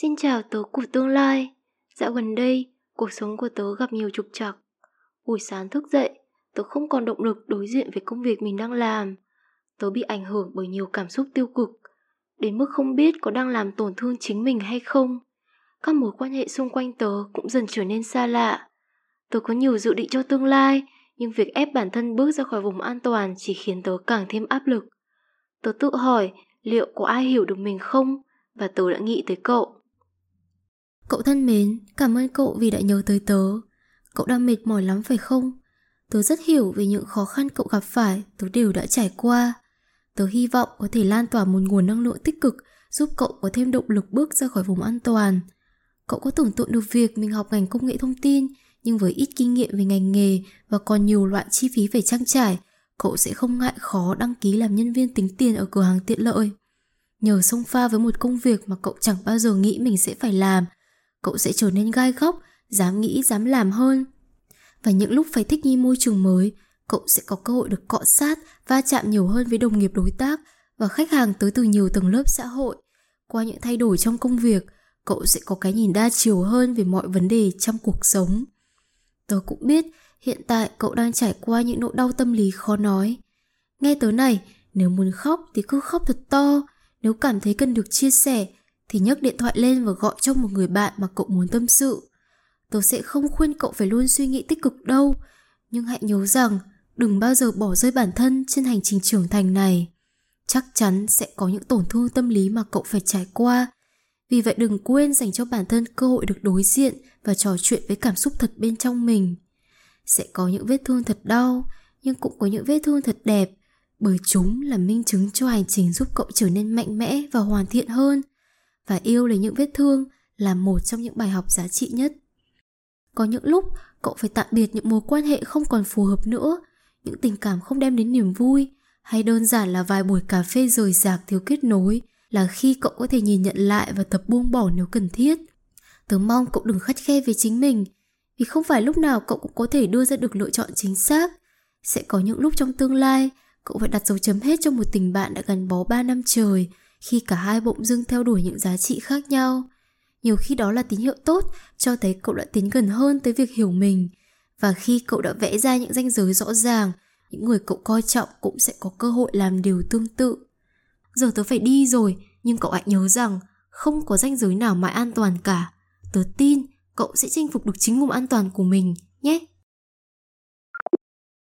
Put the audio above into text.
Xin chào tớ của tương lai. Dạo gần đây, cuộc sống của tớ gặp nhiều trục trặc. Buổi sáng thức dậy, tớ không còn động lực đối diện với công việc mình đang làm. Tớ bị ảnh hưởng bởi nhiều cảm xúc tiêu cực, đến mức không biết có đang làm tổn thương chính mình hay không. Các mối quan hệ xung quanh tớ cũng dần trở nên xa lạ. Tớ có nhiều dự định cho tương lai, nhưng việc ép bản thân bước ra khỏi vùng an toàn chỉ khiến tớ càng thêm áp lực. Tớ tự hỏi liệu có ai hiểu được mình không và tớ đã nghĩ tới cậu. Cậu thân mến, cảm ơn cậu vì đã nhớ tới tớ. Cậu đang mệt mỏi lắm phải không? Tớ rất hiểu về những khó khăn cậu gặp phải, tớ đều đã trải qua. Tớ hy vọng có thể lan tỏa một nguồn năng lượng tích cực giúp cậu có thêm động lực bước ra khỏi vùng an toàn. Cậu có tưởng tượng được việc mình học ngành công nghệ thông tin nhưng với ít kinh nghiệm về ngành nghề và còn nhiều loại chi phí phải trang trải, cậu sẽ không ngại khó đăng ký làm nhân viên tính tiền ở cửa hàng tiện lợi. Nhờ xông pha với một công việc mà cậu chẳng bao giờ nghĩ mình sẽ phải làm, cậu sẽ trở nên gai góc, dám nghĩ, dám làm hơn. Và những lúc phải thích nghi môi trường mới, cậu sẽ có cơ hội được cọ sát, va chạm nhiều hơn với đồng nghiệp đối tác và khách hàng tới từ nhiều tầng lớp xã hội. Qua những thay đổi trong công việc, cậu sẽ có cái nhìn đa chiều hơn về mọi vấn đề trong cuộc sống. Tớ cũng biết hiện tại cậu đang trải qua những nỗi đau tâm lý khó nói. Nghe tớ này, nếu muốn khóc thì cứ khóc thật to, nếu cảm thấy cần được chia sẻ thì nhấc điện thoại lên và gọi cho một người bạn mà cậu muốn tâm sự. Tớ sẽ không khuyên cậu phải luôn suy nghĩ tích cực đâu, nhưng hãy nhớ rằng đừng bao giờ bỏ rơi bản thân trên hành trình trưởng thành này. Chắc chắn sẽ có những tổn thương tâm lý mà cậu phải trải qua. Vì vậy đừng quên dành cho bản thân cơ hội được đối diện và trò chuyện với cảm xúc thật bên trong mình. Sẽ có những vết thương thật đau, nhưng cũng có những vết thương thật đẹp, bởi chúng là minh chứng cho hành trình giúp cậu trở nên mạnh mẽ và hoàn thiện hơn. Và yêu lấy những vết thương là một trong những bài học giá trị nhất. Có những lúc cậu phải tạm biệt những mối quan hệ không còn phù hợp nữa, những tình cảm không đem đến niềm vui, hay đơn giản là vài buổi cà phê rời rạc thiếu kết nối là khi cậu có thể nhìn nhận lại và tập buông bỏ nếu cần thiết. Tớ mong cậu đừng khắt khe với chính mình, vì không phải lúc nào cậu cũng có thể đưa ra được lựa chọn chính xác. Sẽ có những lúc trong tương lai, cậu phải đặt dấu chấm hết cho một tình bạn đã gắn bó 3 năm trời, khi cả hai bỗng dưng theo đuổi những giá trị khác nhau. Nhiều khi đó là tín hiệu tốt cho thấy cậu đã tiến gần hơn tới việc hiểu mình. Và khi cậu đã vẽ ra những ranh giới rõ ràng, những người cậu coi trọng cũng sẽ có cơ hội làm điều tương tự. Giờ tớ phải đi rồi, nhưng cậu hãy nhớ rằng không có ranh giới nào mãi an toàn cả. Tớ tin cậu sẽ chinh phục được chính vùng an toàn của mình nhé.